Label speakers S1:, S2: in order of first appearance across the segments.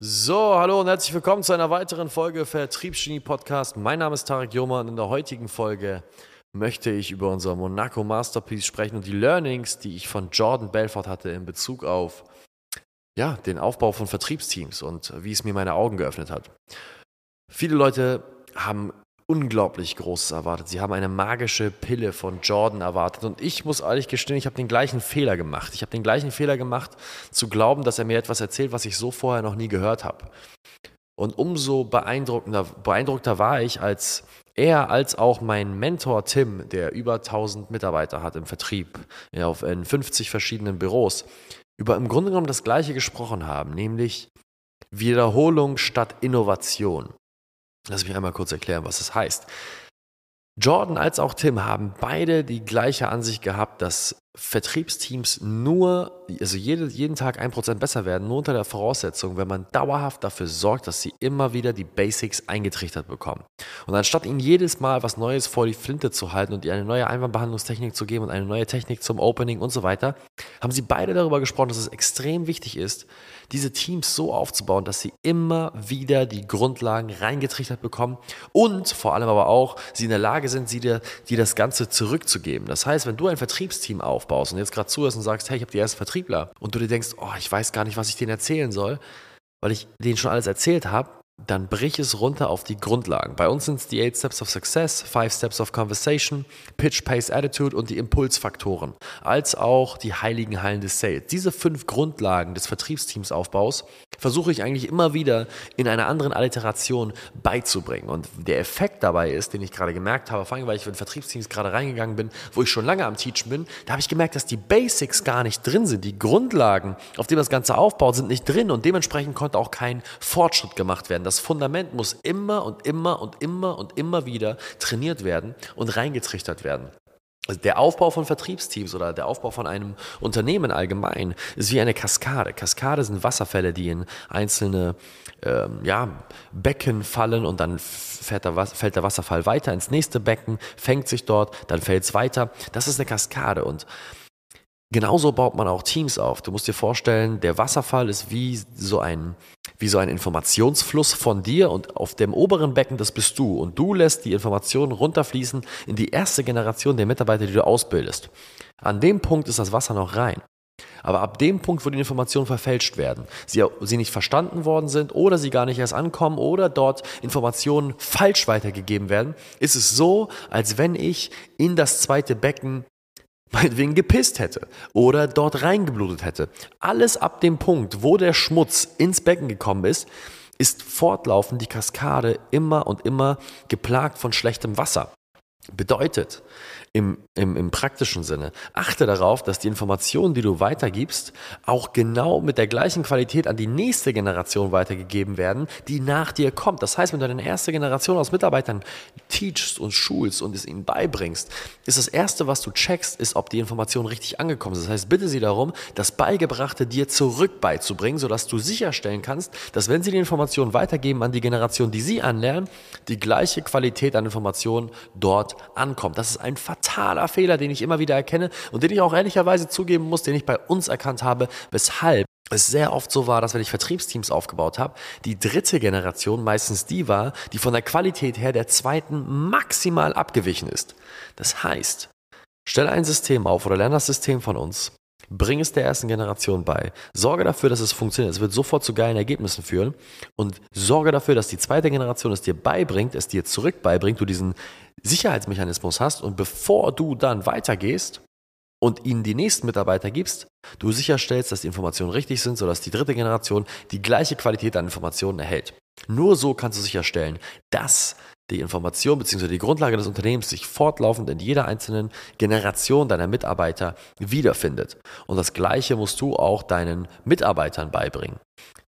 S1: So, hallo und herzlich willkommen zu einer weiteren Folge Vertriebsgenie Podcast. Mein Name ist Tarek Joma und in der heutigen Folge möchte ich über unser Monaco Masterpiece sprechen und die Learnings, die ich von Jordan Belfort hatte in Bezug auf ja, den Aufbau von Vertriebsteams und wie es mir meine Augen geöffnet hat. Viele Leute haben unglaublich Großes erwartet. Sie haben eine magische Pille von Jordan erwartet. Und ich muss ehrlich gestehen, ich habe den gleichen Fehler gemacht. Ich habe den gleichen Fehler gemacht, zu glauben, dass er mir etwas erzählt, was ich so vorher noch nie gehört habe. Und umso beeindruckender, beeindruckter war ich, als er als auch mein Mentor Tim, der über 1000 Mitarbeiter hat im Vertrieb, in 50 verschiedenen Büros, über im Grunde genommen das Gleiche gesprochen haben, nämlich Wiederholung statt Innovation. Lass mich einmal kurz erklären, was das heißt. Jordan als auch Tim haben beide die gleiche Ansicht gehabt, dass Vertriebsteams nur, also jede, jeden Tag ein Prozent besser werden, nur unter der Voraussetzung, wenn man dauerhaft dafür sorgt, dass sie immer wieder die Basics eingetrichtert bekommen. Und anstatt ihnen jedes Mal was Neues vor die Flinte zu halten und ihr eine neue Einwandbehandlungstechnik zu geben und eine neue Technik zum Opening und so weiter, haben sie beide darüber gesprochen, dass es extrem wichtig ist, diese Teams so aufzubauen, dass sie immer wieder die Grundlagen reingetrichtert bekommen und vor allem aber auch sie in der Lage sind, sie dir, dir das Ganze zurückzugeben. Das heißt, wenn du ein Vertriebsteam aufbaust, aufbaust und jetzt gerade zuhörst und sagst, hey, ich habe die ersten Vertriebler. Und du dir denkst, oh, ich weiß gar nicht, was ich denen erzählen soll, weil ich denen schon alles erzählt habe, dann brich es runter auf die Grundlagen. Bei uns sind es die 8 Steps of Success, 5 Steps of Conversation, Pitch, Pace, Attitude und die Impulsfaktoren, als auch die heiligen Hallen des Sales. Diese fünf Grundlagen des Vertriebsteamsaufbaus versuche ich eigentlich immer wieder in einer anderen Alliteration beizubringen. Und der Effekt dabei ist, den ich gerade gemerkt habe, vor allem weil ich in Vertriebsteams gerade reingegangen bin, wo ich schon lange am Teachen bin, da habe ich gemerkt, dass die Basics gar nicht drin sind. Die Grundlagen, auf denen das Ganze aufbaut, sind nicht drin und dementsprechend konnte auch kein Fortschritt gemacht werden das Fundament muss immer und immer und immer und immer wieder trainiert werden und reingetrichtert werden. Also der Aufbau von Vertriebsteams oder der Aufbau von einem Unternehmen allgemein ist wie eine Kaskade. Kaskade sind Wasserfälle, die in einzelne ähm, ja, Becken fallen und dann fährt der, fällt der Wasserfall weiter ins nächste Becken, fängt sich dort, dann fällt es weiter. Das ist eine Kaskade und Genauso baut man auch Teams auf. Du musst dir vorstellen, der Wasserfall ist wie so ein, wie so ein Informationsfluss von dir und auf dem oberen Becken, das bist du. Und du lässt die Informationen runterfließen in die erste Generation der Mitarbeiter, die du ausbildest. An dem Punkt ist das Wasser noch rein. Aber ab dem Punkt, wo die Informationen verfälscht werden, sie, sie nicht verstanden worden sind oder sie gar nicht erst ankommen oder dort Informationen falsch weitergegeben werden, ist es so, als wenn ich in das zweite Becken meinetwegen gepisst hätte oder dort reingeblutet hätte. Alles ab dem Punkt, wo der Schmutz ins Becken gekommen ist, ist fortlaufend die Kaskade immer und immer geplagt von schlechtem Wasser. Bedeutet, im, im, im praktischen Sinne. Achte darauf, dass die Informationen, die du weitergibst, auch genau mit der gleichen Qualität an die nächste Generation weitergegeben werden, die nach dir kommt. Das heißt, wenn du eine erste Generation aus Mitarbeitern teachst und schulst und es ihnen beibringst, ist das Erste, was du checkst, ist, ob die Information richtig angekommen ist. Das heißt, bitte sie darum, das Beigebrachte dir zurück beizubringen, sodass du sicherstellen kannst, dass wenn sie die Information weitergeben an die Generation, die sie anlernen, die gleiche Qualität an Informationen dort ankommt. Das ist ein fataler Fehler, den ich immer wieder erkenne und den ich auch ehrlicherweise zugeben muss, den ich bei uns erkannt habe, weshalb es sehr oft so war, dass wenn ich Vertriebsteams aufgebaut habe, die dritte Generation meistens die war, die von der Qualität her der zweiten maximal abgewichen ist. Das heißt, stelle ein System auf oder lerne das System von uns, Bring es der ersten Generation bei. Sorge dafür, dass es funktioniert. Es wird sofort zu geilen Ergebnissen führen. Und sorge dafür, dass die zweite Generation es dir beibringt, es dir zurück beibringt, du diesen Sicherheitsmechanismus hast. Und bevor du dann weitergehst und ihnen die nächsten Mitarbeiter gibst, du sicherstellst, dass die Informationen richtig sind, sodass die dritte Generation die gleiche Qualität an Informationen erhält. Nur so kannst du sicherstellen, dass die Information bzw. die Grundlage des Unternehmens sich fortlaufend in jeder einzelnen Generation deiner Mitarbeiter wiederfindet. Und das Gleiche musst du auch deinen Mitarbeitern beibringen,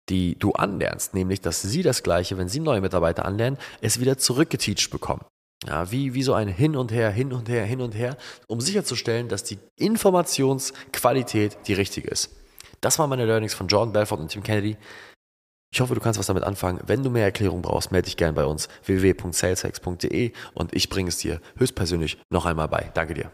S1: die du anlernst, nämlich dass sie das Gleiche, wenn sie neue Mitarbeiter anlernen, es wieder zurückgeteacht bekommen. Ja, wie, wie so ein Hin und Her, hin und her, hin und her, um sicherzustellen, dass die Informationsqualität die richtige ist. Das waren meine Learnings von Jordan Belfort und Tim Kennedy. Ich hoffe, du kannst was damit anfangen. Wenn du mehr Erklärung brauchst, melde dich gerne bei uns www.saleshex.de und ich bringe es dir höchstpersönlich noch einmal bei. Danke dir.